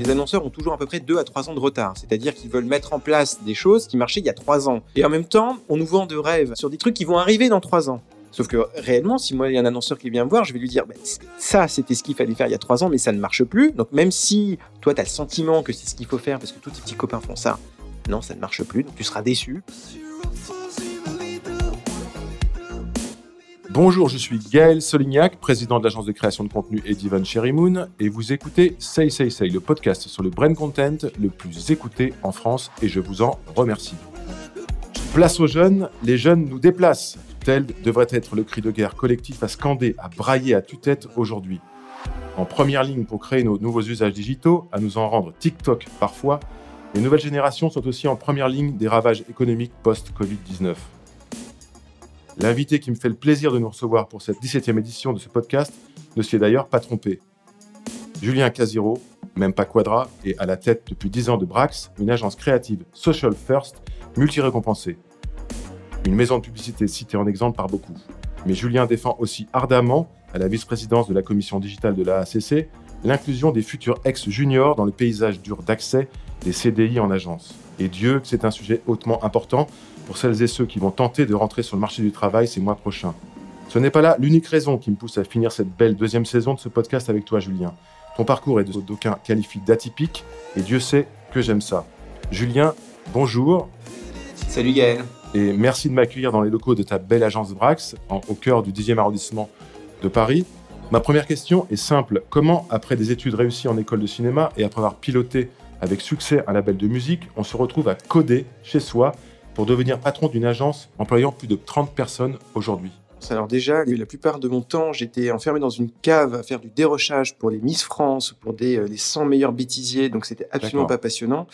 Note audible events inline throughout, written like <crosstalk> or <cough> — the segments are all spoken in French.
Les annonceurs ont toujours à peu près 2 à 3 ans de retard, c'est-à-dire qu'ils veulent mettre en place des choses qui marchaient il y a 3 ans. Et en même temps, on nous vend de rêves sur des trucs qui vont arriver dans 3 ans. Sauf que réellement, si moi il y a un annonceur qui vient me voir, je vais lui dire ça c'était ce qu'il fallait faire il y a 3 ans, mais ça ne marche plus. Donc même si toi tu as le sentiment que c'est ce qu'il faut faire parce que tous tes petits copains font ça, non, ça ne marche plus, donc tu seras déçu. Bonjour, je suis Gaël Solignac, président de l'agence de création de contenu Edivan Moon, et vous écoutez Say Say Say, le podcast sur le brain content le plus écouté en France, et je vous en remercie. Place aux jeunes, les jeunes nous déplacent. Tel devrait être le cri de guerre collectif à scander, à brailler à tue-tête aujourd'hui. En première ligne pour créer nos nouveaux usages digitaux, à nous en rendre TikTok parfois, les nouvelles générations sont aussi en première ligne des ravages économiques post-Covid-19. L'invité qui me fait le plaisir de nous recevoir pour cette 17e édition de ce podcast ne s'y est d'ailleurs pas trompé. Julien Casiro, même pas Quadra, est à la tête depuis 10 ans de Brax, une agence créative social first, multi-récompensée. Une maison de publicité citée en exemple par beaucoup. Mais Julien défend aussi ardemment, à la vice-présidence de la commission digitale de la ACC, l'inclusion des futurs ex-juniors dans le paysage dur d'accès des CDI en agence. Et Dieu, c'est un sujet hautement important pour celles et ceux qui vont tenter de rentrer sur le marché du travail ces mois prochains. Ce n'est pas là l'unique raison qui me pousse à finir cette belle deuxième saison de ce podcast avec toi, Julien. Ton parcours est de d'aucuns qualifie d'atypique, et Dieu sait que j'aime ça. Julien, bonjour. Salut Gaël. Et merci de m'accueillir dans les locaux de ta belle agence Brax, au cœur du 10e arrondissement de Paris. Ma première question est simple. Comment, après des études réussies en école de cinéma et après avoir piloté avec succès un label de musique, on se retrouve à coder chez soi pour devenir patron d'une agence employant plus de 30 personnes aujourd'hui alors déjà, la plupart de mon temps, j'étais enfermé dans une cave à faire du dérochage pour les Miss France, pour des, euh, les 100 meilleurs bêtisiers, donc c'était absolument pas passionnant.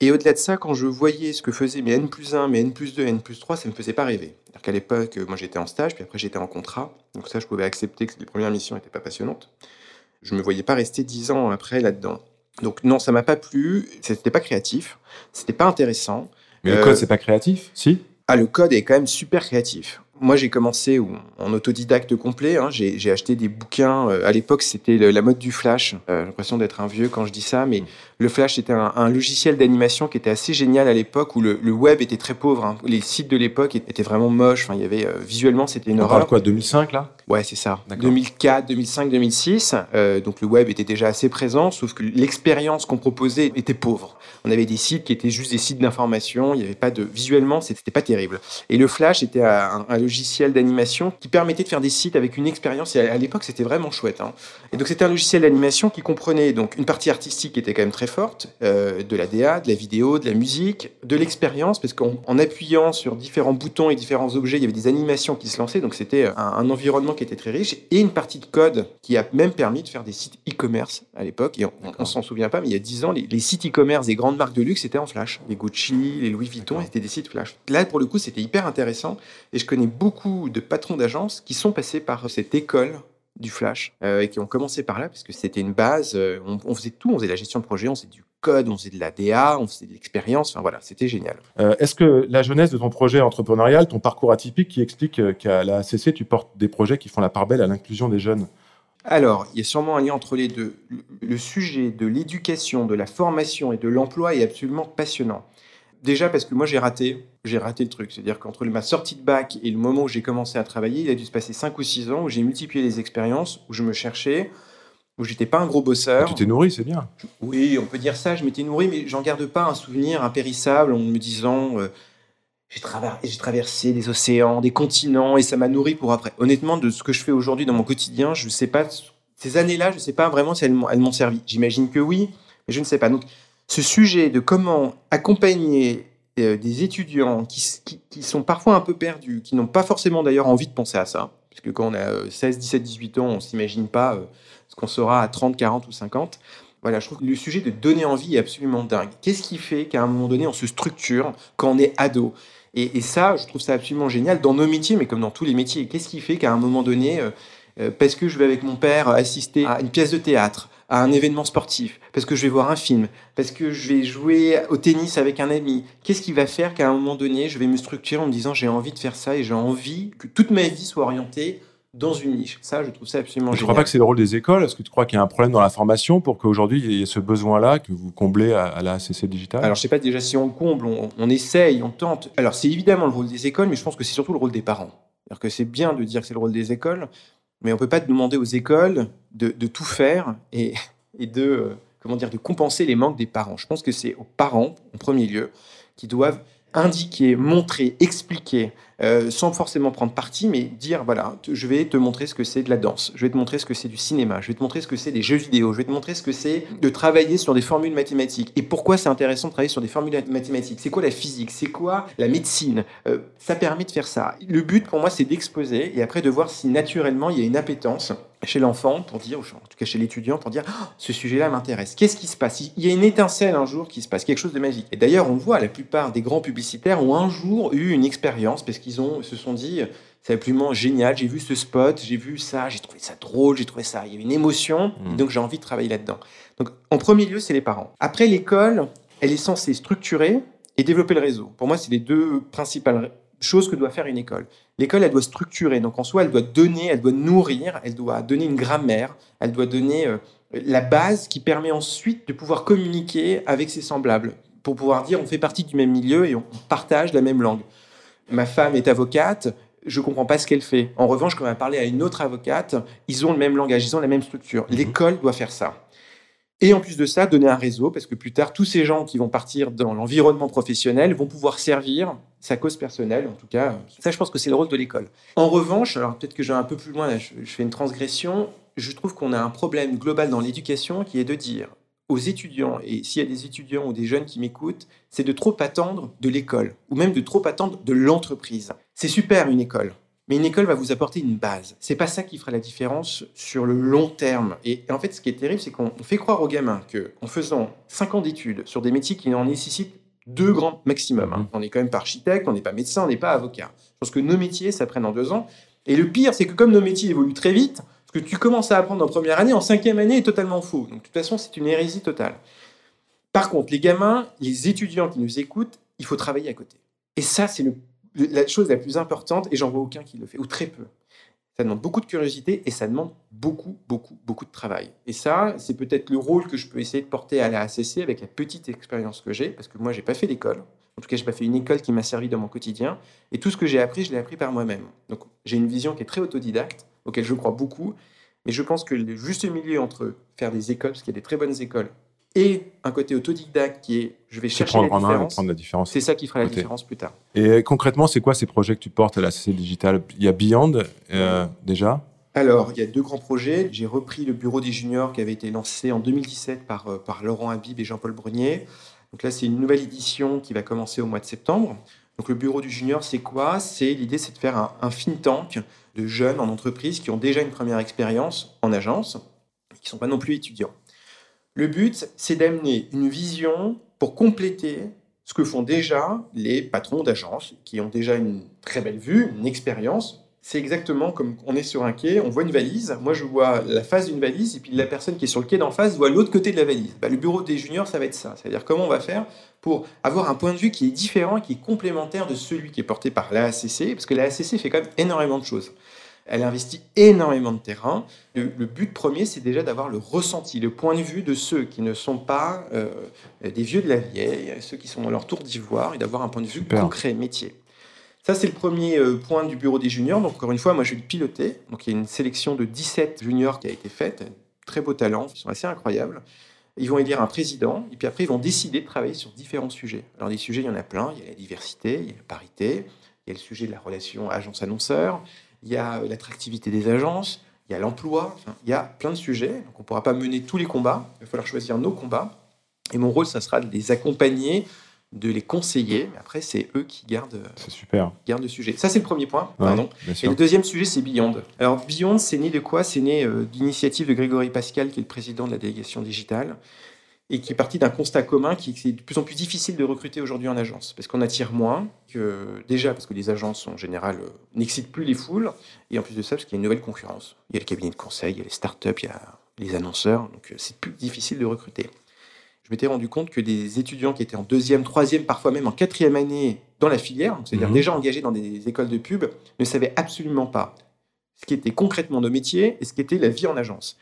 Et au-delà de ça, quand je voyais ce que faisaient mes N plus 1, mes N plus 2, N plus 3, ça ne me faisait pas rêver. C'est-à-dire qu'à l'époque, moi j'étais en stage, puis après j'étais en contrat, donc ça je pouvais accepter que les premières missions n'étaient pas passionnantes. Je ne me voyais pas rester 10 ans après là-dedans. Donc non, ça m'a pas plu, c'était pas créatif, c'était pas intéressant. Mais le code, euh, c'est pas créatif, si? Ah, le code est quand même super créatif. Moi, j'ai commencé en autodidacte complet. Hein. J'ai acheté des bouquins. Euh, à l'époque, c'était la mode du Flash. Euh, j'ai l'impression d'être un vieux quand je dis ça, mais le Flash était un, logiciel d'animation qui était assez génial à l'époque, où le, web était très pauvre. Hein. Les sites de l'époque étaient vraiment moches. Enfin, il y avait visuellement, c'était une On parle quoi, 2005 là? Ouais, c'est ça. 2004, 2005, 2006. donc le web était déjà assez présent, sauf que l'expérience qu'on proposait était pauvre. On avait des sites qui étaient juste des sites d'information. Il n'y avait pas de visuellement, c'était pas terrible. Et le Flash était un, un logiciel d'animation qui permettait de faire des sites avec une expérience. Et à, l'époque, c'était vraiment chouette. Hein. Et donc, c'était un logiciel d'animation qui comprenait donc une partie artistique qui était quand même très forte, euh, de la DA, de la vidéo, de la musique, de l'expérience, parce qu'en appuyant sur différents boutons et différents objets, il y avait des animations qui se lançaient. Donc, c'était un, environnement qui était très riche et une partie de code qui a même permis de faire des sites e-commerce à l'époque. Et on, s'en souvient pas, mais il y a 10 ans, les, les sites e-commerce des grandes marques de luxe étaient en Flash. Les Gucci, les Louis Vuitton, c'était des sites Flash. Là, pour le coup, c'était hyper intéressant. Et je connais beaucoup de patrons d'agences qui sont passés par cette école du Flash euh, et qui ont commencé par là parce que c'était une base. Euh, on, faisait tout, on faisait la gestion de projet, on faisait du code, on faisait de la DA, on faisait de l'expérience. Enfin voilà, c'était génial. Euh, est-ce que la jeunesse de ton projet entrepreneurial, ton parcours atypique, qui explique qu'à la CC tu portes des projets qui font la part belle à l'inclusion des jeunes? Alors, il y a sûrement un lien entre les deux. Le sujet de l'éducation, de la formation et de l'emploi est absolument passionnant. Déjà parce que moi j'ai raté, j'ai raté le truc. C'est-à-dire qu'entre ma sortie de bac et le moment où j'ai commencé à travailler, il a dû se passer 5 ou 6 ans où j'ai multiplié les expériences, où je me cherchais, où j'étais pas un gros bosseur. tu t'es nourri, c'est bien. Oui, on peut dire ça, je m'étais nourri, mais j'en garde pas un souvenir impérissable en me disant euh, j'ai traversé des océans, des continents, et ça m'a nourri pour après. Honnêtement, de ce que je fais aujourd'hui dans mon quotidien, je ne sais pas, ces années-là, je ne sais pas vraiment si elles m'ont servi. J'imagine que oui, mais je ne sais pas. Donc, ce sujet de comment accompagner euh, des étudiants qui, sont parfois un peu perdus, qui n'ont pas forcément d'ailleurs envie de penser à ça, parce que quand on a 16, 17, 18 ans, on ne s'imagine pas euh, ce qu'on sera à 30, 40 ou 50. Voilà, je trouve que le sujet de donner envie est absolument dingue. Qu'est-ce qui fait qu'à un moment donné, on se structure quand on est ado? Et, ça, je trouve ça absolument génial dans nos métiers, mais comme dans tous les métiers. Qu'est-ce qui fait qu'à un moment donné, euh, parce que je vais avec mon père assister à une pièce de théâtre, à un événement sportif, parce que je vais voir un film, parce que je vais jouer au tennis avec un ami. Qu'est-ce qui va faire qu'à un moment donné, je vais me structurer en me disant j'ai envie de faire ça et j'ai envie que toute ma vie soit orientée dans une niche? Ça, je trouve ça absolument Je ne génial. crois pas que c'est le rôle des écoles. Est-ce que tu crois qu'il y a un problème dans la formation pour qu'aujourd'hui, il y ait ce besoin-là que vous comblez à, à la ACC Digital? Alors, je sais pas déjà si on le comble, on, on essaye, on tente. Alors, c'est évidemment le rôle des écoles, mais je pense que c'est surtout le rôle des parents. C'est-à-dire que c'est bien de dire que c'est le rôle des écoles, mais on peut pas demander aux écoles de, tout faire et, et de, euh, comment dire, de compenser les manques des parents. Je pense que c'est aux parents, en premier lieu, qui doivent indiquer, montrer, expliquer, euh, sans forcément prendre parti, mais dire voilà, je vais te montrer ce que c'est de la danse, je vais te montrer ce que c'est du cinéma, je vais te montrer ce que c'est des jeux vidéo, je vais te montrer ce que c'est de travailler sur des formules mathématiques. Et pourquoi c'est intéressant de travailler sur des formules mathématiques? C'est quoi la physique? C'est quoi la médecine? Euh, Ça permet de faire ça. Le but pour moi, c'est d'exposer et après de voir si naturellement il y a une appétence chez l'enfant pour dire, ou en tout cas chez l'étudiant, pour dire Ah, ce sujet-là m'intéresse. Qu'est-ce qui se passe? Il y a une étincelle un jour qui se passe, quelque chose de magique. Et d'ailleurs, on voit, la plupart des grands publicitaires ont un jour eu une expérience parce qu'ils ont se sont dit c'est absolument génial, j'ai vu ce spot, j'ai vu ça, j'ai trouvé ça drôle, j'ai trouvé ça, il y a une émotion, Mm. et donc j'ai envie de travailler là-dedans. Donc en premier lieu, c'est les parents. Après, l'école, elle est censée structurer et développer le réseau. Pour moi, c'est les deux principales choses que doit faire une école. L'école, elle doit structurer. Donc en soi, elle doit donner, elle doit nourrir, elle doit donner une grammaire, elle doit donner euh, la base qui permet ensuite de pouvoir communiquer avec ses semblables, pour pouvoir dire on fait partie du même milieu et on partage la même langue. Ma femme est avocate, je comprends pas ce qu'elle fait. En revanche, quand on va parler à une autre avocate, ils ont le même langage, ils ont la même structure. Mhm. L'école doit faire ça. Et en plus de ça, donner un réseau, parce que plus tard, tous ces gens qui vont partir dans l'environnement professionnel vont pouvoir servir sa cause personnelle, en tout cas. Ça, je pense que c'est le rôle de l'école. En revanche, alors peut-être que je vais un peu plus loin, là, je, je fais une transgression, je trouve qu'on a un problème global dans l'éducation qui est de dire aux étudiants, et s'il y a des étudiants ou des jeunes qui m'écoutent, c'est de trop attendre de l'école, ou même de trop attendre de l'entreprise. C'est super une école, mais une école va vous apporter une base. C'est pas ça qui fera la différence sur le long terme. Et, en fait, ce qui est terrible, c'est qu'on fait croire aux gamins que, en faisant 5 ans d'études sur des métiers qui en nécessitent deux grands maximum, hein. Mhm. on n'est quand même pas architecte, on n'est pas médecin, on n'est pas avocat. Je pense que nos métiers, ça prenne en deux ans. Et le pire, c'est que comme nos métiers évoluent très vite, que tu commences à apprendre en première année, en cinquième année, est totalement faux. Donc, de toute façon, c'est une hérésie totale. Par contre, les gamins, les étudiants qui nous écoutent, il faut travailler à côté. Et ça, c'est la chose la plus importante, et j'en vois aucun qui le fait, ou très peu. Ça demande beaucoup de curiosité et ça demande beaucoup, beaucoup, beaucoup de travail. Et ça, c'est peut-être le rôle que je peux essayer de porter à la ACC avec la petite expérience que j'ai, parce que moi, j'ai pas fait l'école. En tout cas, j'ai pas fait une école qui m'a servi dans mon quotidien. Et tout ce que j'ai appris, je l'ai appris par moi-même. Donc, j'ai une vision qui est très autodidacte, auquel je crois beaucoup. Mais je pense que le juste milieu entre faire des écoles, parce qu'il y a des très bonnes écoles, et un côté autodidacte qui est je vais chercher la prendre en main et différence, prendre la différence. c'est ça qui fera la Côté. différence plus tard. Et euh, concrètement, c'est quoi ces projets que tu portes à la CC Digital Il y a Beyond, euh, déjà? Alors, il y a deux grands projets. J'ai repris le bureau des juniors qui avait été lancé en 2017 par, euh, par Laurent Habib et Jean-Paul Brunier. Donc là, c'est une nouvelle édition qui va commencer au mois de septembre. Donc le bureau du junior, c'est quoi? C'est l'idée, c'est de faire un, un think tank de jeunes en entreprise qui ont déjà une première expérience en agence, qui ne sont pas non plus étudiants. Le but, c'est d'amener une vision pour compléter ce que font déjà les patrons d'agences qui ont déjà une très belle vue, une expérience. C'est exactement comme on est sur un quai, on voit une valise. Moi, je vois la face d'une valise et puis la personne qui est sur le quai d'en face voit l'autre côté de la valise. Bah, le bureau des juniors, ça va être ça. C'est-à-dire comment on va faire pour avoir un point de vue qui est différent qui est complémentaire de celui qui est porté par l'AACC, parce que l'AACC fait quand même énormément de choses. Elle investit énormément de terrain. Le, le but premier, c'est déjà d'avoir le ressenti, le point de vue de ceux qui ne sont pas euh, des vieux de la vieille, ceux qui sont dans leur tour d'ivoire, et d'avoir un point de vue Super. concret, métier. Ça, c'est le premier euh, point du bureau des juniors. Donc, encore une fois, moi, je vais le piloter. Donc, il y a une sélection de 17 juniors qui a été faite. Très beaux talents, ils sont assez incroyables. Ils vont élire un président, et puis après, ils vont décider de travailler sur différents sujets. Alors, des sujets, il y en a plein. Il y a la diversité, il y a la parité, il y a le sujet de la relation agence-annonceur, il y a euh, l'attractivité des agences, il y a l'emploi, enfin, il y a plein de sujets. Donc, on ne pourra pas mener tous les combats. Il va falloir choisir nos combats. Et mon rôle, ça sera de les accompagner, de les conseiller. Mais après, c'est eux qui gardent, super. gardent le sujet. Ça, c'est le premier point. Ouais, Pardon. bien Et le deuxième sujet, c'est Beyond. Alors, Beyond, c'est né de quoi? C'est né euh, d'initiative de Grégory Pascal, qui est le président de la délégation digitale, et qui est parti d'un constat commun qui est que c'est de plus en plus difficile de recruter aujourd'hui en agence, parce qu'on attire moins, que déjà parce que les agences en général euh, n'excitent plus les foules, et en plus de ça, parce qu'il y a une nouvelle concurrence. Il y a le cabinet de conseil, il y a les startups, il y a les annonceurs, donc euh, c'est plus difficile de recruter. Je m'étais rendu compte que des étudiants qui étaient en deuxième, troisième, parfois même en quatrième année dans la filière, c'est-à-dire Mhm. déjà engagés dans des écoles de pub, ne savaient absolument pas ce qui était concrètement nos métiers et ce qui était la vie en agence.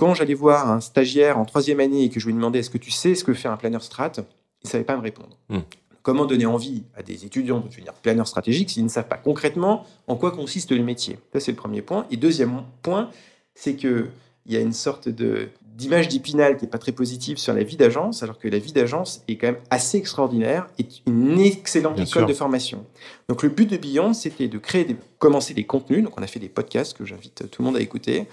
Quand j'allais voir un stagiaire en troisième année et que je lui demandais est-ce que tu sais ce que fait un planeur strat, il ne savait pas me répondre. Hmm. Comment donner envie à des étudiants de devenir planeur stratégique s'ils ne savent pas concrètement en quoi consiste le métier? Ça, c'est le premier point. Et deuxième point, c'est qu'il y a une sorte de, d'image d'Ipinal qui n'est pas très positive sur la vie d'agence, alors que la vie d'agence est quand même assez extraordinaire et une excellente Bien école sûr. de formation. Donc le but de Beyond, c'était de créer, des, commencer des contenus. Donc on a fait des podcasts que j'invite tout le monde à écouter,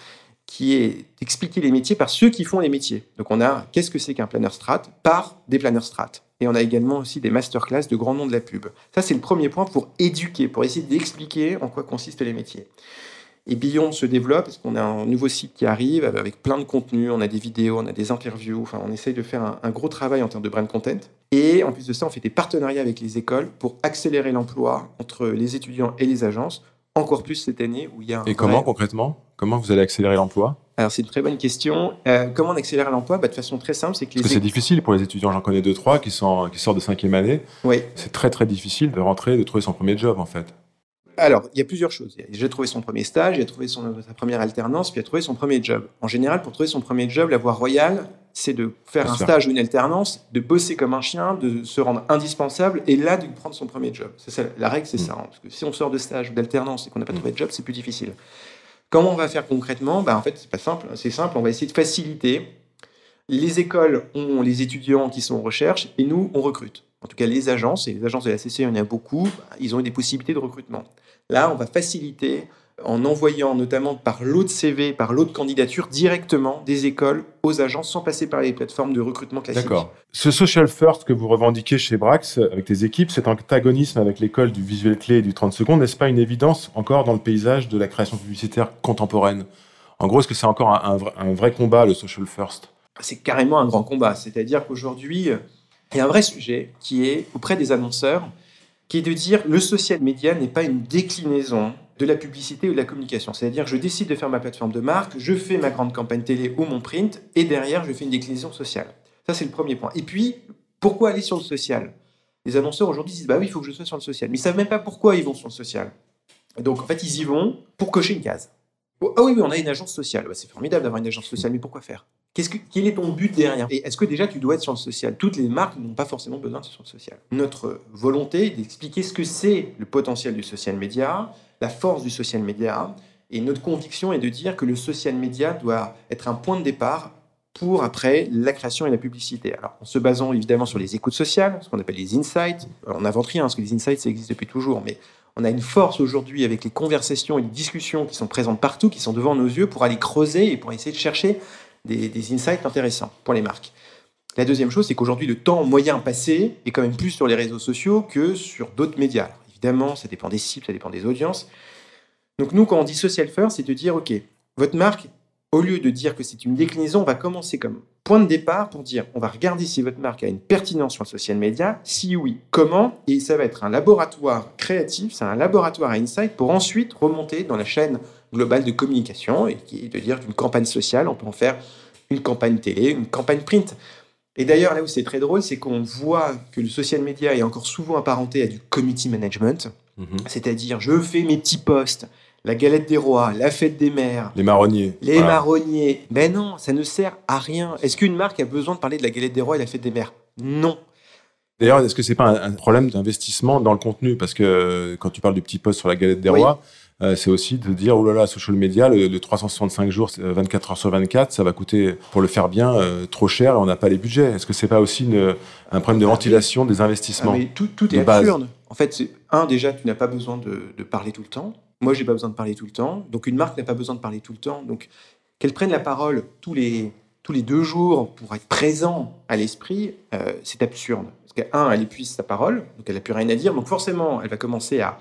qui est d'expliquer les métiers par ceux qui font les métiers. Donc on a qu'est-ce que c'est qu'un planeur strat par des planeurs strat. Et on a également aussi des masterclass de grands noms de la pub. Ça c'est le premier point pour éduquer, pour essayer d'expliquer en quoi consistent les métiers. Et Beyond se développe parce qu'on a un nouveau site qui arrive avec plein de contenus, on a des vidéos, on a des interviews, enfin on essaye de faire un, un gros travail en termes de brand content. Et en plus de ça, on fait des partenariats avec les écoles pour accélérer l'emploi entre les étudiants et les agences, encore plus cette année où il y a un Et comment concrètement? Comment vous allez accélérer l'emploi? Alors c'est une très bonne question. Euh, comment on accélère l'emploi? Bah, De façon très simple, c'est que les Parce que c'est difficile pour les étudiants, j'en connais deux, trois qui, sont, qui sortent de cinquième année. Oui. C'est très très difficile de rentrer, de trouver son premier job en fait. Alors, il y a plusieurs choses. Il a déjà trouvé son premier stage, il a trouvé son, sa première alternance, puis il a trouvé son premier job. En général, pour trouver son premier job, la voie royale, c'est de faire un stage ou une alternance, de bosser comme un chien, de se rendre indispensable, et là, de prendre son premier job. C'est ça, la règle, c'est Mm. ça. hein. parce que si on sort de stage ou d'alternance et qu'on n'a pas trouvé de job, c'est plus difficile. Comment on va faire concrètement? Bah, En fait, c'est pas simple. C'est simple. On va essayer de faciliter. Les écoles ont les étudiants qui sont en recherche, et nous, on recrute. En tout cas, les agences, et les agences de la CC, il y en a beaucoup, bah, ils ont eu des possibilités de recrutement. Là, on va faciliter en envoyant notamment par lot de CV, par lot de candidature, directement des écoles aux agences sans passer par les plateformes de recrutement classiques. D'accord. Ce social first que vous revendiquez chez Brax avec tes équipes, cet antagonisme avec l'école du visuel clé et du 30 secondes, n'est-ce pas une évidence encore dans le paysage de la création publicitaire contemporaine? En gros, est-ce que c'est encore un, un vrai, un vrai combat, le social first? C'est carrément un grand combat. C'est-à-dire qu'aujourd'hui, euh, il y a un vrai sujet qui est auprès des annonceurs, qui est de dire le social media n'est pas une déclinaison de la publicité ou de la communication. C'est-à-dire je décide de faire ma plateforme de marque, je fais ma grande campagne télé ou mon print, et derrière, je fais une déclinaison sociale. Ça, c'est le premier point. Et puis, pourquoi aller sur le social? Les annonceurs aujourd'hui disent, bah oui, il faut que je sois sur le social. Mais ils savent même pas pourquoi ils vont sur le social. Donc, en fait, ils y vont pour cocher une case. Oh, ah oui, on a une agence sociale. Bah, c'est formidable d'avoir une agence sociale, mais pourquoi faire? Quel est ton but derrière? Et est-ce que déjà tu dois être sur le social? Toutes les marques n'ont pas forcément besoin d'être sur le social. Notre volonté d'expliquer ce que c'est le potentiel du social media, la force du social media, et notre conviction est de dire que le social media doit être un point de départ pour après la création et la publicité. Alors, en se basant évidemment sur les écoutes sociales, ce qu'on appelle les insights. Alors, on n'invente rien, parce que les insights, ça existe depuis toujours, mais on a une force aujourd'hui avec les conversations et les discussions qui sont présentes partout, qui sont devant nos yeux, pour aller creuser et pour essayer de chercher des, des insights intéressants pour les marques. La deuxième chose, c'est qu'aujourd'hui, le temps moyen passé est quand même plus sur les réseaux sociaux que sur d'autres médias. Évidemment, ça dépend des cibles, ça dépend des audiences. Donc nous, quand on dit social first, c'est de dire, OK, votre marque, au lieu de dire que c'est une déclinaison, on va commencer comme point de départ pour dire, on va regarder si votre marque a une pertinence sur le social media, si oui, comment, et ça va être un laboratoire créatif, c'est un laboratoire à insight pour ensuite remonter dans la chaîne globale de communication et de dire qu'une campagne sociale, on peut en faire une campagne télé, une campagne print. Et d'ailleurs, là où c'est très drôle, c'est qu'on voit que le social media est encore souvent apparenté à du committee management, Mhm. c'est-à-dire je fais mes petits posts, la galette des rois, la fête des mères, Les marronniers. les Voilà. marronniers. Ben non, ça ne sert à rien. Est-ce qu'une marque a besoin de parler de la galette des rois et la fête des mères? Non. D'ailleurs, est-ce que c'est pas un, problème d'investissement dans le contenu? Parce que euh, quand tu parles du petit post sur la galette des Oui. rois, euh, c'est aussi de dire, oh là là, social media, le, le 365 jours, euh, 24 heures sur 24, ça va coûter, pour le faire bien, euh, trop cher et on n'a pas les budgets. Est-ce que c'est pas aussi une- un problème de Ah ventilation des Ah, investissements mais tout, tout de est base. absurde. En fait, c'est- un, déjà, tu n'as pas besoin de, de parler tout le temps. Moi, j'ai pas besoin de parler tout le temps. Donc, une marque n'a pas besoin de parler tout le temps. Donc, qu'elle prenne la parole tous les, tous les deux jours pour être présent à l'esprit, euh, c'est absurde. Parce que, un, elle épuise sa parole, donc elle n'a plus rien à dire. Donc, forcément, elle va commencer à,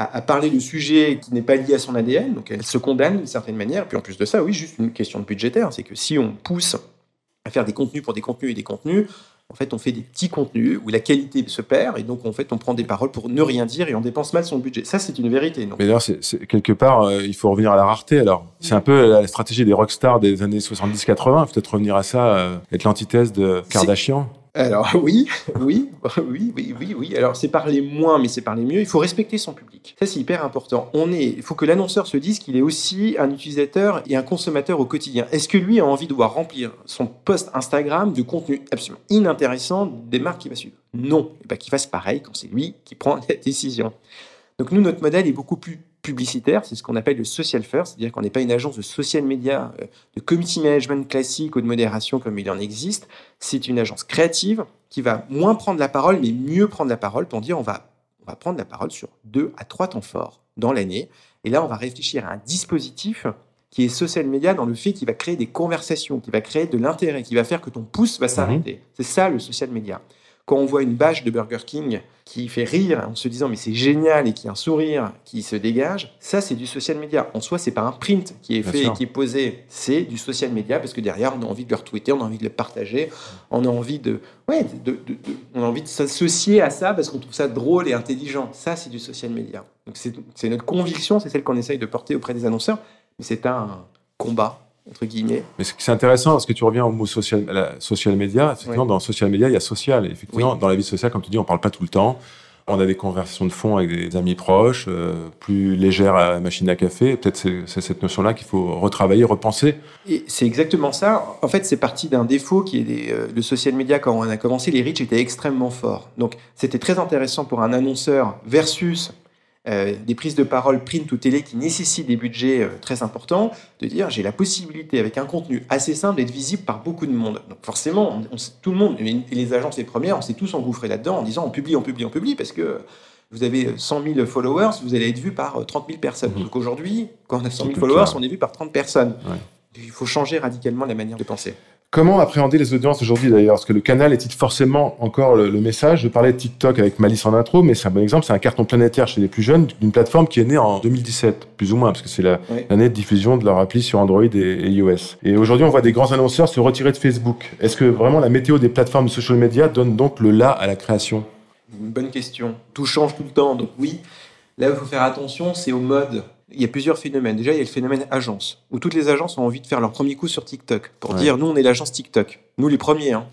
à, à parler de sujets qui n'est pas lié à son ADN. Donc, elle se condamne d'une certaine manière. Puis, en plus de ça, oui, juste une question de budgétaire. C'est que si on pousse à faire des contenus pour des contenus et des contenus, en fait, on fait des petits contenus où la qualité se perd et donc en fait, on prend des paroles pour ne rien dire et on dépense mal son budget. Ça, c'est une vérité. Donc, Mais d'ailleurs, quelque part, euh, il faut revenir à la rareté. Alors, c'est un peu la stratégie des rockstars des années 70-80. Peut-être revenir à ça, euh, être l'antithèse de Kardashian. Alors <laughs> oui, oui, <laughs> oui, oui, oui, oui. Alors c'est parler moins, mais c'est parler mieux. Il faut respecter son public. Ça c'est hyper important. On est, il faut que l'annonceur se dise qu'il est aussi un utilisateur et un consommateur au quotidien. Est-ce que lui a envie de voir remplir son post Instagram de contenu absolument inintéressant des marques qu'il va suivre? Non. Et ben, qu'il fasse pareil quand c'est lui qui prend la décision. Donc nous, notre modèle est beaucoup plus publicitaire, c'est ce qu'on appelle le social first, c'est-à-dire qu'on n'est pas une agence de social media, euh, de community management classique ou de modération comme il en existe, c'est une agence créative qui va moins prendre la parole, mais mieux prendre la parole pour dire on va, on va prendre la parole sur deux à trois temps forts dans l'année. Et là, on va réfléchir à un dispositif qui est social media dans le fait qu'il va créer des conversations, qui va créer de l'intérêt, qui va faire que ton pouce va s'arrêter. C'est ça le social media quand on voit une bâche de Burger King qui fait rire en se disant mais c'est génial et qui a un sourire qui se dégage, ça c'est du social media. En soi, c'est pas un print qui est fait et qui est posé, c'est du social media parce que derrière on a envie de le retweeter, on a envie de le partager, on a envie de, ouais, de, on a envie de s'associer à ça parce qu'on trouve ça drôle et intelligent. Ça c'est du social media. Donc c'est notre conviction, c'est celle qu'on essaye de porter auprès des annonceurs, mais c'est un combat entre guillemets. Mais c'est intéressant parce que tu reviens au mot social, la social media. Effectivement, dans social media, il y a social. effectivement, dans la vie sociale, comme tu dis, on parle pas tout le temps. On a des conversations de fond avec des amis proches, euh, plus légères à la machine à café. Peut-être c'est cette notion-là qu'il faut retravailler, repenser. C'est exactement ça. En fait, c'est parti d'un défaut qui est des, euh, le social media. Quand on a commencé, les reach étaient extrêmement forts. Donc, c'était très intéressant pour un annonceur versus euh, des prises de parole print ou télé qui nécessitent des budgets euh, très importants, de dire j'ai la possibilité avec un contenu assez simple d'être visible par beaucoup de monde. Donc forcément, tout le monde, et les agences les premières, on s'est tous engouffrés là-dedans en disant on publie, on publie, on publie, parce que vous avez 100 000 followers, vous allez être vu par 30 euh, 000 personnes. Mmh. Donc aujourd'hui, quand on a 100 000 followers, on est vu par 30 personnes. Il faut changer radicalement la manière de penser. Comment appréhender les audiences aujourd'hui d'ailleurs? Parce que le canal est forcément encore le, message? Je parlais de TikTok avec Malice en intro, mais c'est un bon exemple. C'est un carton planétaire chez les plus jeunes d'une plateforme qui est née en 2017, plus ou moins, parce que c'est l'année de diffusion de leur appli sur Android et, iOS. Et aujourd'hui, on voit des grands annonceurs se retirer de Facebook. Est-ce que vraiment la météo des plateformes de social media donne donc le là à la création? Une bonne question. Tout change tout le temps, donc oui. Là, il faut faire attention, c'est au mode il y a plusieurs phénomènes. Déjà, il y a le phénomène agence, où toutes les agences ont envie de faire leur premier coup sur TikTok, pour dire, nous, on est l'agence TikTok. Nous, les premiers. Hein.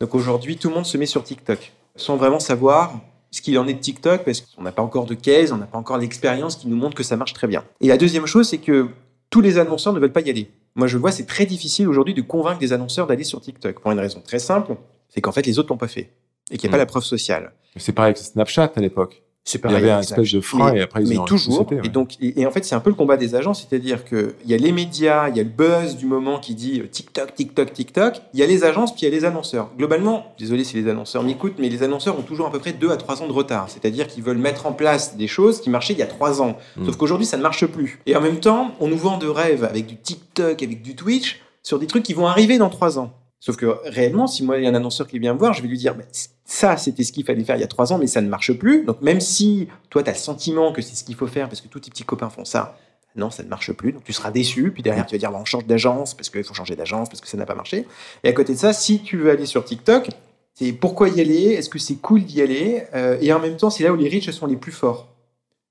Donc aujourd'hui, tout le monde se met sur TikTok, sans vraiment savoir ce qu'il en est de TikTok, parce qu'on n'a pas encore de case, on n'a pas encore l'expérience qui nous montre que ça marche très bien. Et la deuxième chose, c'est que tous les annonceurs ne veulent pas y aller. Moi, je vois, c'est très difficile aujourd'hui de convaincre des annonceurs d'aller sur TikTok, pour une raison très simple, c'est qu'en fait, les autres l'ont pas fait, et qu'il n'y a pas mm. la preuve sociale. C'est pareil avec Snapchat à l'époque. C'est Il y avait un espèce de frein et après ils mais ont toujours. Et donc, et, en fait, c'est un peu le combat des agents, c'est-à-dire qu'il y a les médias, il y a le buzz du moment qui dit TikTok, TikTok, TikTok. Il y a les agences, puis il y a les annonceurs. Globalement, désolé si les annonceurs m'écoutent, mais les annonceurs ont toujours à peu près deux à trois ans de retard. C'est-à-dire qu'ils veulent mettre en place des choses qui marchaient il y a trois ans. Hmm. Sauf qu'aujourd'hui, ça ne marche plus. Et en même temps, on nous vend de rêves avec du TikTok, avec du Twitch, sur des trucs qui vont arriver dans trois ans. Sauf que réellement, si moi, il y a un annonceur qui vient me voir, je vais lui dire, bah, ça, c'était ce qu'il fallait faire il y a trois ans, mais ça ne marche plus. Donc même si toi, tu as le sentiment que c'est ce qu'il faut faire parce que tous tes petits copains font ça, non, ça ne marche plus. Donc tu seras déçu. Puis derrière, tu vas dire, bah, on change d'agence parce qu'il faut changer d'agence parce que ça n'a pas marché. Et à côté de ça, si tu veux aller sur TikTok, c'est pourquoi y aller? Est-ce que c'est cool d'y aller? Euh, Et en même temps, c'est là où les riches sont les plus forts.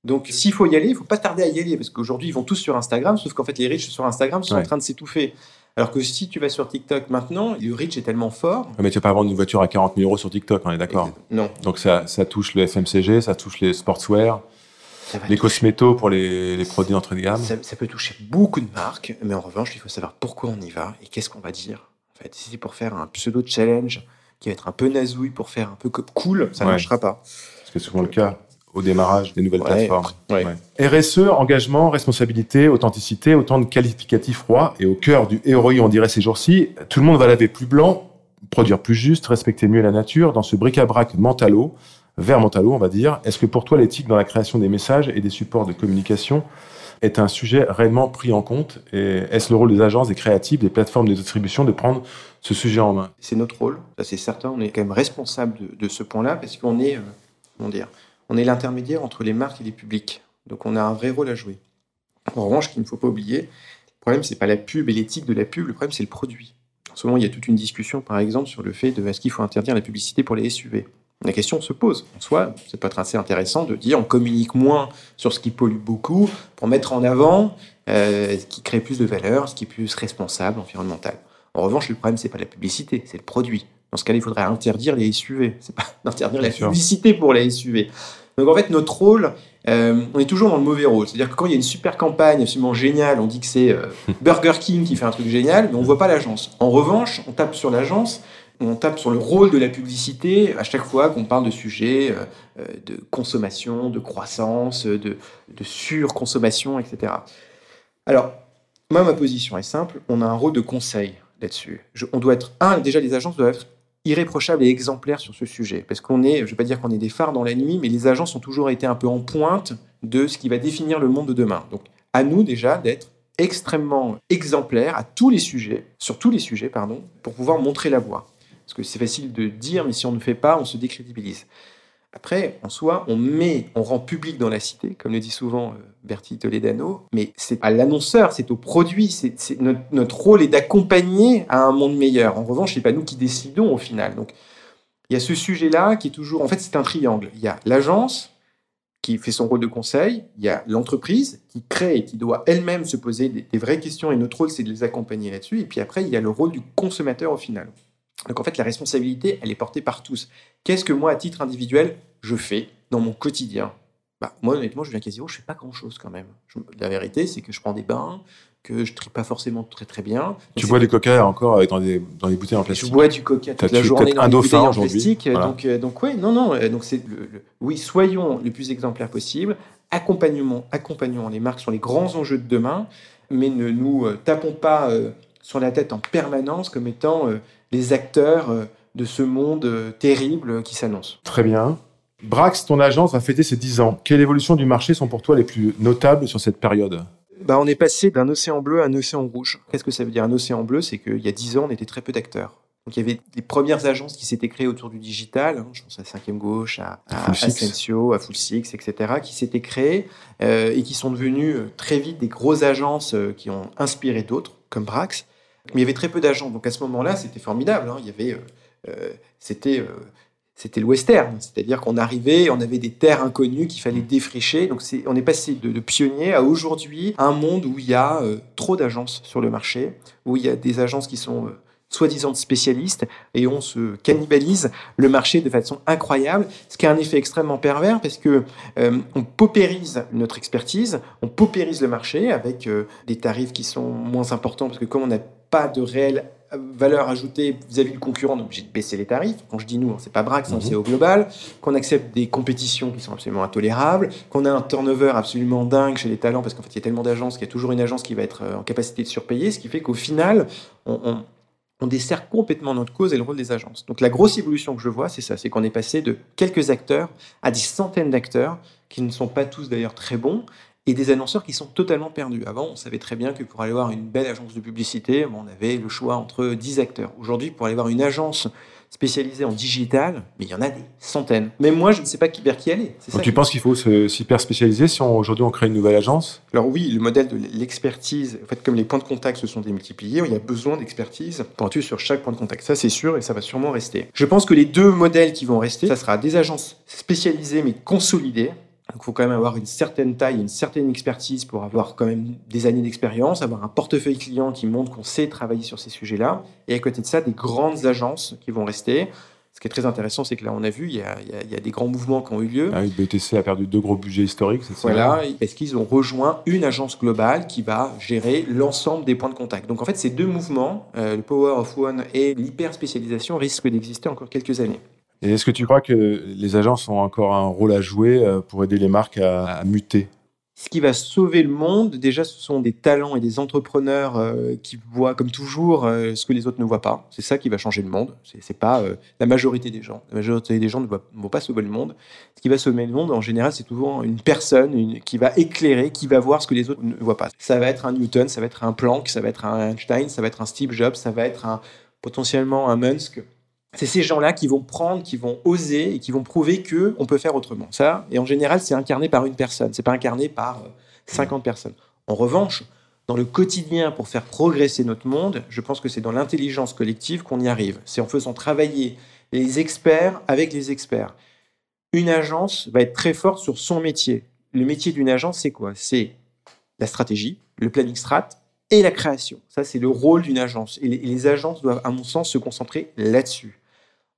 Donc, s'il faut y aller, il faut pas tarder à y aller, parce qu'aujourd'hui, ils vont tous sur Instagram, sauf qu'en fait, les riches sur Instagram sont en train de s'étouffer. Alors que si tu vas sur TikTok maintenant, le reach est tellement fort. Mais tu vas pas vendre une voiture à 40 000 euros sur TikTok, on est d'accord Non. Donc ça, ça touche le FMCG, ça touche les sportswear, les cosmétos pour les, produits d'entrée de gamme. Ça, peut toucher beaucoup de marques, mais en revanche, il faut savoir pourquoi on y va et qu'est-ce qu'on va dire. En fait, si c'est pour faire un pseudo challenge qui va être un peu nazouille pour faire un peu cool, ça ne marchera pas. C'est souvent le cas au démarrage des nouvelles plateformes. RSE, engagement, responsabilité, authenticité, autant de qualificatifs froids. Et au cœur du héroï, on dirait ces jours-ci, tout le monde va laver plus blanc, produire plus juste, respecter mieux la nature dans ce bric-à-brac mentalo, vers mentalo, on va dire. Est-ce que pour toi, l'éthique dans la création des messages et des supports de communication est un sujet réellement pris en compte? Et est-ce le rôle des agences, des créatifs, des plateformes de distribution de prendre ce sujet en main? C'est notre rôle, ça c'est certain. On est quand même responsable de, ce point-là parce qu'on est, euh, comment dire, on est l'intermédiaire entre les marques et les publics. Donc on a un vrai rôle à jouer. En revanche, qu'il ne faut pas oublier, le problème, c'est pas la pub et l'éthique de la pub, le problème, c'est le produit. En ce moment, il y a toute une discussion, par exemple, sur le fait de est-ce qu'il faut interdire la publicité pour les SUV. La question se pose. En soi, c'est peut être assez intéressant de dire on communique moins sur ce qui pollue beaucoup pour mettre en avant euh, ce qui crée plus de valeur, ce qui est plus responsable, environnemental. En revanche, le problème, c'est pas la publicité, c'est le produit. Dans ce cas-là, il faudrait interdire les SUV. C'est pas <laughs> d'interdire la sûr. publicité pour les SUV. Donc en fait, notre rôle, euh, on est toujours dans le mauvais rôle. C'est-à-dire que quand il y a une super campagne absolument géniale, on dit que c'est euh, <laughs> Burger King qui fait un truc génial, mais on voit pas l'agence. En revanche, on tape sur l'agence, on tape sur le rôle de la publicité à chaque fois qu'on parle de sujets euh, de consommation, de croissance, de, de surconsommation, etc. Alors, moi, ma position est simple. On a un rôle de conseil là-dessus. On doit être, un, déjà, les agences doivent être irréprochables et exemplaires sur ce sujet. Parce qu'on est, je ne vais pas dire qu'on est des phares dans la nuit, mais les agences ont toujours été un peu en pointe de ce qui va définir le monde de demain. Donc, à nous déjà d'être extrêmement exemplaires à tous les sujets, sur tous les sujets, pardon, pour pouvoir montrer la voie. Parce que c'est facile de dire, mais si on ne fait pas, on se décrédibilise. Après, en soi, on met, on rend public dans la cité, comme le dit souvent euh, Bertie Toledano, mais c'est à l'annonceur, c'est au produit, c'est, notre rôle est d'accompagner à un monde meilleur. En revanche, c'est pas nous qui décidons au final. Donc, il y a ce sujet-là qui est toujours, en fait, c'est un triangle. Il y a l'agence qui fait son rôle de conseil, il y a l'entreprise qui crée et qui doit elle-même se poser des, des vraies questions et notre rôle, c'est de les accompagner là-dessus. Et puis après, il y a le rôle du consommateur au final. Donc en fait, la responsabilité, elle est portée par tous. Qu'est-ce que moi, à titre individuel, je fais dans mon quotidien? Bah, Moi, honnêtement, je viens quasiment, je fais pas grand-chose quand même. Je- la vérité, c'est que je prends des bains, que je trie pas forcément très très bien. Tu bois du coca encore avec dans des, dans des bouteilles en je plastique. bois du coca toute la journée dans un des bouteilles en plastique. Voilà. Donc, euh, donc ouais, non, non. euh, Donc c'est le, le- oui, soyons le plus exemplaires possible. Accompagnement, accompagnons les marques sur les grands enjeux de demain, mais ne nous euh, tapons pas euh, sur la tête en permanence comme étant euh, les acteurs euh, de ce monde euh, terrible qui s'annonce. Très bien. Brax, ton agence va fêter ses 10 ans. Quelle évolution du marché sont pour toi les plus notables sur cette période? Bah, on est passé d'un océan bleu à un océan rouge. Qu'est-ce que ça veut dire un océan bleu? C'est qu'il y a 10 ans, on était très peu d'acteurs. Donc il y avait les premières agences qui s'étaient créées autour du digital, hein, je pense à 5e Gauche, à, à Full Six. Ascensio, à Full Six, etc., qui s'étaient créées euh, et qui sont devenues très vite des grosses agences euh, qui ont inspiré d'autres, comme Brax. Mais il y avait très peu d'agents. Donc à ce moment-là, c'était formidable. hein. Il y avait, euh, euh, c'était, euh, c'était le western, c'est-à-dire qu'on arrivait, on avait des terres inconnues qu'il fallait défricher. Donc on est passé de, de pionnier à aujourd'hui un monde où il y a euh, trop d'agences sur le marché, où il y a des agences qui sont soi-disant spécialistes et on se cannibalise le marché de façon incroyable, ce qui a un effet extrêmement pervers parce que euh, on paupérise notre expertise, on paupérise le marché avec euh, des tarifs qui sont moins importants parce que comme on n'a pas de réelle euh, valeur ajoutée vis-à-vis du concurrent, on est obligé de baisser les tarifs. Quand je dis nous, hein, c'est pas Brax, hein, Mhm. c'est au global. Qu'on accepte des compétitions qui sont absolument intolérables, qu'on a un turnover absolument dingue chez les talents parce qu'en fait il y a tellement d'agences qu'il y a toujours une agence qui va être en capacité de surpayer, ce qui fait qu'au final on, on- on dessert complètement notre cause et le rôle des agences. Donc la grosse évolution que je vois, c'est ça, c'est qu'on est passé de quelques acteurs à des centaines d'acteurs qui ne sont pas tous d'ailleurs très bons et des annonceurs qui sont totalement perdus. Avant, on savait très bien que pour aller voir une belle agence de publicité, on avait le choix entre 10 acteurs. Aujourd'hui, pour aller voir une agence spécialisée en digital, mais il y en a des centaines. Même moi, je ne sais pas qui, vers qui aller. Donc tu penses qu'il faut s'hyper spécialiser si aujourd'hui on crée une nouvelle agence? Alors oui, le modèle de l'expertise, en fait, comme les points de contact se sont démultipliés, il y a besoin d'expertise pointue sur chaque point de contact? Ça, c'est sûr, et ça va sûrement rester. Je pense que les deux modèles qui vont rester, ça sera des agences spécialisées mais consolidées. Il faut quand même avoir une certaine taille, une certaine expertise pour avoir quand même des années d'expérience, avoir un portefeuille client qui montre qu'on sait travailler sur ces sujets-là. Et à côté de ça, des grandes agences qui vont rester. Ce qui est très intéressant, c'est que là, on a vu, il y a, il y a- il y a des grands mouvements qui ont eu lieu. ah oui, BETC a perdu deux gros budgets historiques. c'est ça Voilà, parce qu'ils ont rejoint une agence globale qui va gérer l'ensemble des points de contact. Donc en fait, ces deux mouvements, euh, le Power of One et l'hyper spécialisation, risquent d'exister encore quelques années. Et est-ce que tu crois que les agences ont encore un rôle à jouer euh, pour aider les marques à, muter? Ce qui va sauver le monde, déjà, ce sont des talents et des entrepreneurs euh, qui voient, comme toujours, euh, ce que les autres ne voient pas. C'est ça qui va changer le monde. C'est c'est pas la majorité des gens. La majorité des gens ne vont pas sauver le monde. Ce qui va sauver le monde, en général, c'est toujours une personne qui va éclairer, qui va voir ce que les autres ne voient pas. Ça va être un Newton, ça va être un Planck, ça va être un Einstein, ça va être un Steve Jobs, ça va être un, potentiellement un Musk. C'est ces gens-là qui vont prendre, qui vont oser et qui vont prouver que on peut faire autrement. Ça, et en général, c'est incarné par une personne. C'est pas incarné par euh, 50 personnes. En revanche, dans le quotidien, pour faire progresser notre monde, je pense que c'est dans l'intelligence collective qu'on y arrive. C'est en faisant travailler les experts avec les experts. Une agence va être très forte sur son métier. Le métier d'une agence, c'est quoi? C'est la stratégie, le planning strat et la création. Ça, c'est le rôle d'une agence. Et les, agences doivent, à mon sens, se concentrer là-dessus.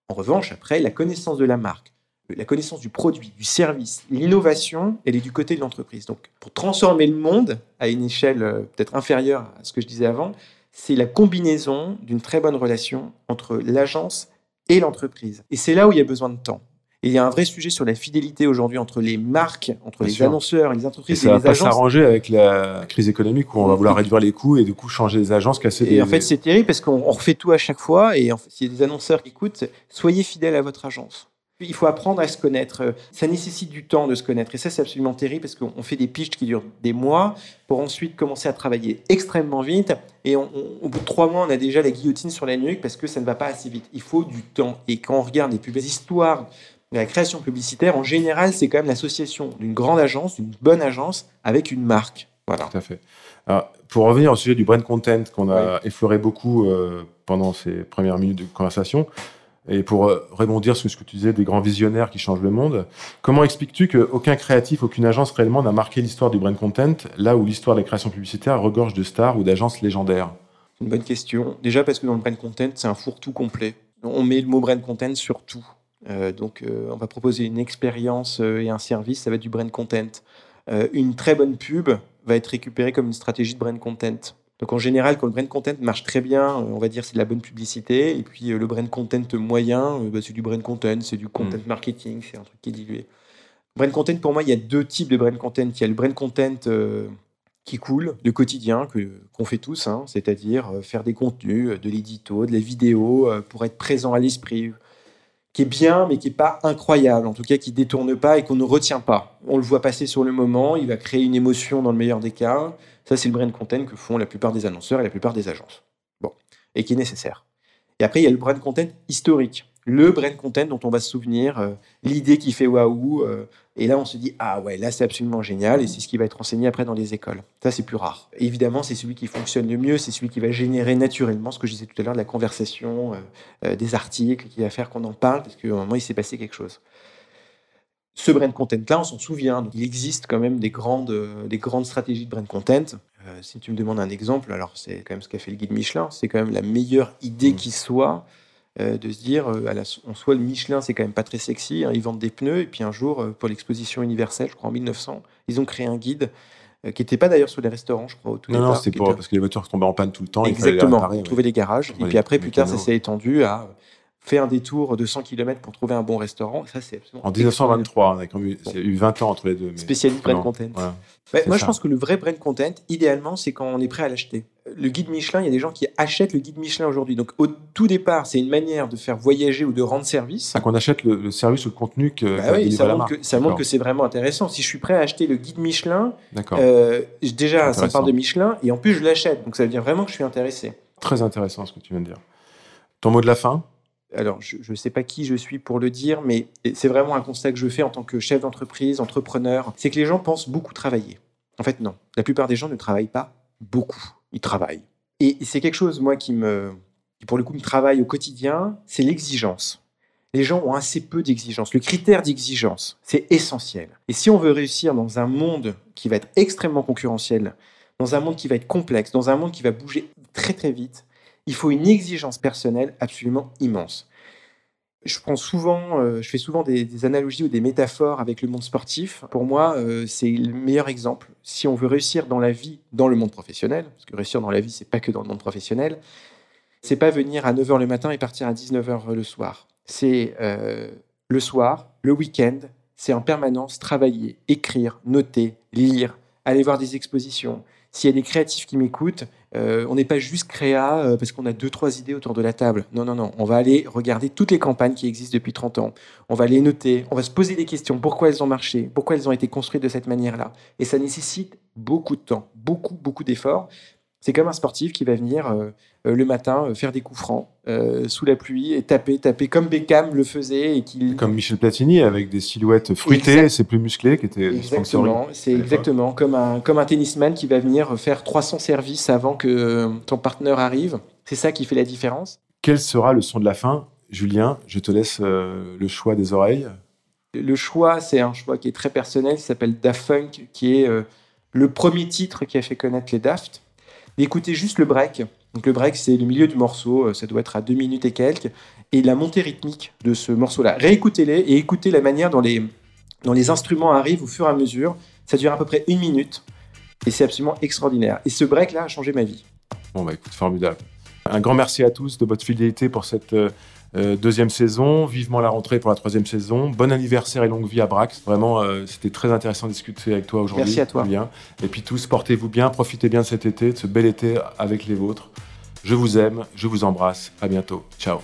En revanche, après, la connaissance de la marque, la connaissance du produit, du service, l'innovation, elle est du côté de l'entreprise. Donc, pour transformer le monde à une échelle euh, peut-être inférieure à ce que je disais avant, c'est la combinaison d'une très bonne relation entre l'agence et l'entreprise. Et c'est là où il y a besoin de temps. Et il y a un vrai sujet sur la fidélité aujourd'hui entre les marques, entre les annonceurs, les entreprises et, et, ça les va agences. pas s'arranger avec la crise économique où on va vouloir réduire les coûts et du coup changer les agences, casser Et en fait, c'est terrible parce qu'on on refait tout à chaque fois. Et en fait, s'il y a des annonceurs qui écoutent, soyez fidèles à votre agence. Il faut apprendre à se connaître. Ça nécessite du temps de se connaître. Et ça, c'est absolument terrible parce qu'on fait des pitches qui durent des mois pour ensuite commencer à travailler extrêmement vite. Et on- on- au bout de trois mois, on a déjà la guillotine sur la nuque parce que ça ne va pas assez vite. Il faut du temps. Et quand on regarde les pubs, les histoires la création publicitaire, en général, c'est quand même l'association d'une grande agence, d'une bonne agence avec une marque. Voilà. Tout à fait. Alors, pour revenir au sujet du brand content qu'on a effleuré beaucoup euh, pendant ces premières minutes de conversation, et pour euh, rebondir sur ce que tu disais des grands visionnaires qui changent le monde, comment expliques-tu qu'aucun créatif, aucune agence réellement n'a marqué l'histoire du brand content, là où l'histoire des créations publicitaires regorge de stars ou d'agences légendaires? C'est une bonne question. Déjà parce que dans le brand content, c'est un fourre-tout complet. On met le mot brand content sur tout. Euh, donc, euh, on va proposer une expérience euh, et un service, ça va être du brand content. Une très bonne pub va être récupérée comme une stratégie de brand content. Donc, en général, quand le brand content marche très bien, on va dire c'est de la bonne publicité. Et puis, le brand content moyen, bah, c'est du brand content, c'est du content marketing, c'est un truc qui est dilué. Brand content, pour moi, il y a deux types de brand content. Il y a le brand content euh, qui coule, le quotidien que qu'on fait tous, hein, c'est-à-dire faire des contenus, de l'édito, de la vidéo, pour être présent à l'esprit, qui est bien, mais qui n'est pas incroyable, en tout cas qui détourne pas et qu'on ne retient pas. On le voit passer sur le moment, il va créer une émotion dans le meilleur des cas. Ça, c'est le brand content que font la plupart des annonceurs et la plupart des agences. Bon, et qui est nécessaire. Et après, il y a le brand content historique. Le brand content dont on va se souvenir, euh, l'idée qui fait waouh. euh, et là, on se dit, ah ouais, là, c'est absolument génial. Et c'est ce qui va être enseigné après dans les écoles. Ça, c'est plus rare. Et évidemment, c'est celui qui fonctionne le mieux. C'est celui qui va générer naturellement ce que je disais tout à l'heure, de la conversation, euh, des articles, qui va faire qu'on en parle, parce qu'à un moment, il s'est passé quelque chose. Ce brand content-là, on s'en souvient. Donc, il existe quand même des grandes, euh, des grandes stratégies de brand content. Euh, si tu me demandes un exemple, alors c'est quand même ce qu'a fait le guide Michelin. C'est quand même la meilleure idée Mm. qui soit euh, de se dire, euh, à la- en soi, le Michelin, c'est quand même pas très sexy. hein, ils vendent des pneus. Et puis un jour, euh, pour l'exposition universelle, je crois en 1900, ils ont créé un guide euh, qui n'était pas d'ailleurs sur les restaurants, je crois, au tout Non, départ. non, c'était pour, parce que les voitures tombaient en panne tout le temps. Exactement, réparer, ouais. trouver des garages. Et puis après, plus tard, ça s'est étendu à faire un détour de 100 km pour trouver un bon restaurant. Ça, c'est En 1923, on a quand même eu, il y a eu 20 ans entre les deux. mais- Spécialiste brand content. Ouais, C'est moi, ça. je pense que le vrai brand content, idéalement, c'est quand on est prêt à l'acheter. Le guide Michelin, il y a des gens qui achètent le guide Michelin aujourd'hui. Donc, au tout départ, c'est une manière de faire voyager ou de rendre service. Ah, qu'on achète le, le service ou le contenu que, Bah oui, ça montre, que, ça montre que c'est vraiment intéressant. Si je suis prêt à acheter le guide Michelin, euh, déjà, ça part de Michelin et en plus, je l'achète. Donc, ça veut dire vraiment que je suis intéressé. Très intéressant ce que tu viens de dire. Ton mot de la fin? Alors je ne sais pas qui je suis pour le dire, mais c'est vraiment un constat que je fais en tant que chef d'entreprise, entrepreneur, c'est que les gens pensent beaucoup travailler. En fait, non. La plupart des gens ne travaillent pas beaucoup. Ils travaillent. Et c'est quelque chose, moi, qui me, qui pour le coup me travaille au quotidien, c'est l'exigence. Les gens ont assez peu d'exigence. Le critère d'exigence, c'est essentiel. Et si on veut réussir dans un monde qui va être extrêmement concurrentiel, dans un monde qui va être complexe, dans un monde qui va bouger très très vite, il faut une exigence personnelle absolument immense. Euh, je fais souvent des, des analogies ou des métaphores avec le monde sportif. Pour moi, euh, c'est le meilleur exemple. Si on veut réussir dans la vie, dans le monde professionnel, parce que réussir dans la vie, c'est pas que dans le monde professionnel, c'est pas venir à 9h le matin et partir à 19h le soir. C'est euh, le soir, le week-end, c'est en permanence travailler, écrire, noter, lire, aller voir des expositions. S'il y a des créatifs qui m'écoutent, euh, on n'est pas juste créa euh, parce qu'on a deux, trois idées autour de la table. Non, non, non. On va aller regarder toutes les campagnes qui existent depuis 30 ans. On va les noter. On va se poser des questions. Pourquoi elles ont marché? Pourquoi elles ont été construites de cette manière-là? Et ça nécessite beaucoup de temps, beaucoup, beaucoup d'efforts. C'est comme un sportif qui va venir euh, euh, le matin euh, faire des coups francs euh, sous la pluie et taper, taper comme Beckham le faisait et qu'il Comme Michel Platini avec des silhouettes fruitées, c'est plus musclé, qui était. Exactement, c'est exactement comme un, comme un tennisman qui va venir faire 300 services avant que ton partenaire arrive. C'est ça qui fait la différence. Quel sera le son de la fin? Julien, je te laisse le choix des oreilles. Le choix, c'est un choix qui est très personnel, qui s'appelle Daft Funk, qui est le premier titre qui a fait connaître les Daft. Écoutez juste le break, Donc le break, c'est le milieu du morceau, ça doit être à deux minutes et quelques, et la montée rythmique de ce morceau-là. Réécoutez-les et écoutez la manière dont les, dont les instruments arrivent au fur et à mesure. Ça dure à peu près une minute, et c'est absolument extraordinaire. Et ce break-là a changé ma vie. Bon, bah écoute, formidable. Un grand merci à tous de votre fidélité pour cette euh, euh, deuxième saison. Vivement la rentrée pour la troisième saison. Bon anniversaire et longue vie à Brax. Vraiment, euh, c'était très intéressant de discuter avec toi aujourd'hui. Merci à toi. Et puis tous, portez-vous bien, profitez bien de cet été, de ce bel été avec les vôtres. Je vous aime, je vous embrasse. À bientôt. Ciao.